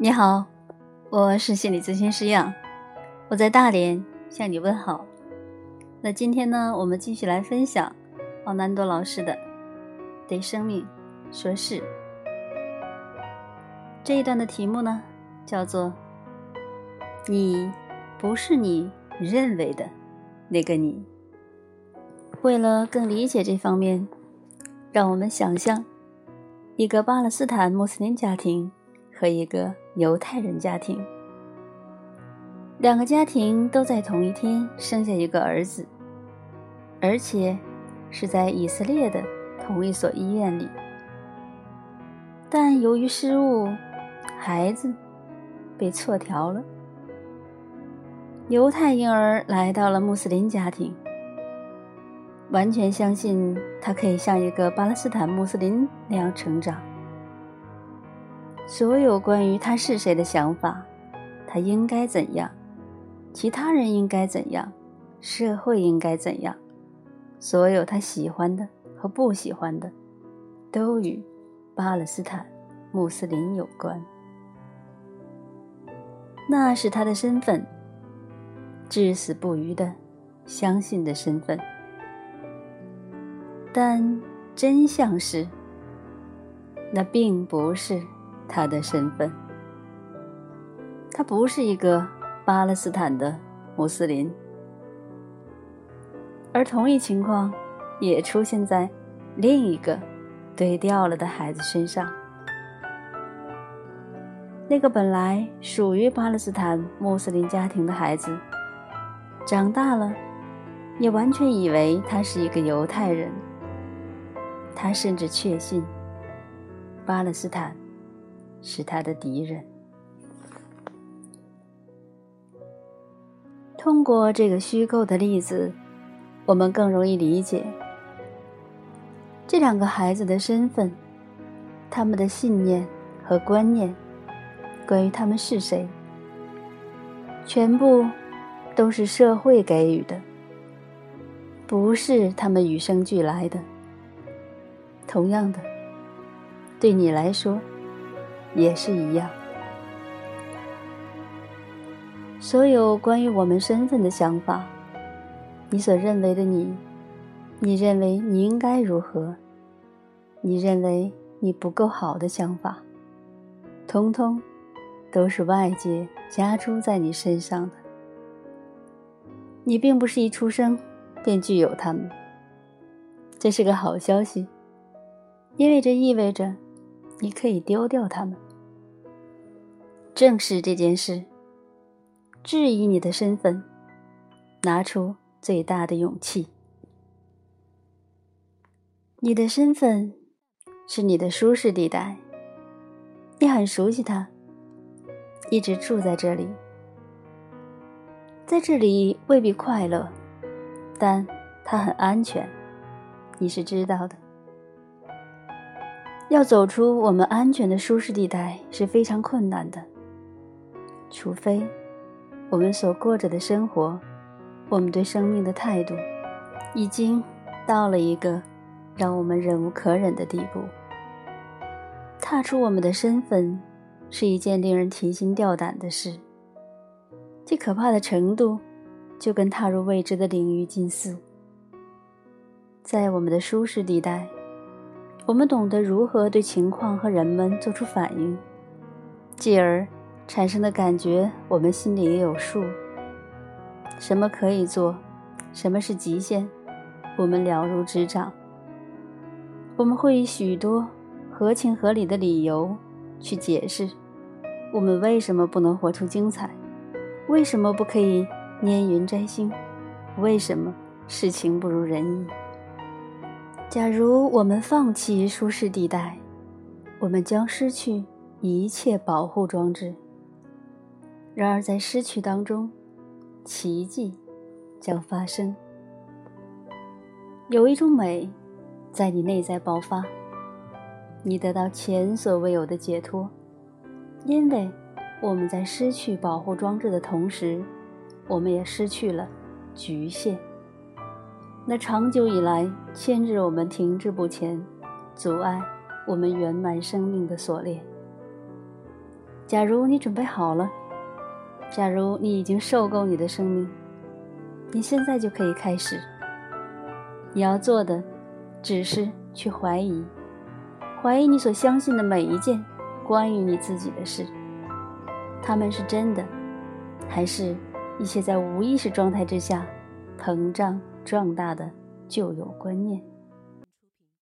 你好，我是心理咨询师杨，我在大连向你问好。那今天呢，我们继续来分享奥南多老师的《对生命说是》这一段的题目呢，叫做“你不是你认为的那个你”。为了更理解这方面，让我们想象一个巴勒斯坦穆斯林家庭。和一个犹太人家庭，两个家庭都在同一天生下一个儿子，而且是在以色列的同一所医院里。但由于失误，孩子被错调了。犹太婴儿来到了穆斯林家庭，完全相信他可以像一个巴勒斯坦穆斯林那样成长。所有关于他是谁的想法，他应该怎样，其他人应该怎样，社会应该怎样，所有他喜欢的和不喜欢的，都与巴勒斯坦穆斯林有关。那是他的身份，至死不渝的相信的身份。但真相是，那并不是。他的身份，他不是一个巴勒斯坦的穆斯林，而同一情况也出现在另一个对掉了的孩子身上。那个本来属于巴勒斯坦穆斯林家庭的孩子，长大了，也完全以为他是一个犹太人，他甚至确信巴勒斯坦。是他的敌人。通过这个虚构的例子，我们更容易理解这两个孩子的身份、他们的信念和观念，关于他们是谁，全部都是社会给予的，不是他们与生俱来的。同样的，对你来说。也是一样。所有关于我们身份的想法，你所认为的你，你认为你应该如何，你认为你不够好的想法，通通都是外界加诸在你身上的。你并不是一出生便具有它们。这是个好消息，因为这意味着。你可以丢掉他们，正视这件事，质疑你的身份，拿出最大的勇气。你的身份是你的舒适地带，你很熟悉它，一直住在这里，在这里未必快乐，但它很安全，你是知道的。要走出我们安全的舒适地带是非常困难的，除非我们所过着的生活，我们对生命的态度，已经到了一个让我们忍无可忍的地步。踏出我们的身份是一件令人提心吊胆的事，其可怕的程度就跟踏入未知的领域近似。在我们的舒适地带。我们懂得如何对情况和人们做出反应，继而产生的感觉，我们心里也有数。什么可以做，什么是极限，我们了如指掌。我们会以许多合情合理的理由去解释，我们为什么不能活出精彩，为什么不可以拈云摘星，为什么事情不如人意。假如我们放弃舒适地带，我们将失去一切保护装置。然而，在失去当中，奇迹将发生。有一种美在你内在爆发，你得到前所未有的解脱，因为我们在失去保护装置的同时，我们也失去了局限。那长久以来牵制我们停滞不前、阻碍我们圆满生命的锁链，假如你准备好了，假如你已经受够你的生命，你现在就可以开始。你要做的，只是去怀疑，怀疑你所相信的每一件关于你自己的事，他们是真的，还是一些在无意识状态之下膨胀壮大的旧有观念？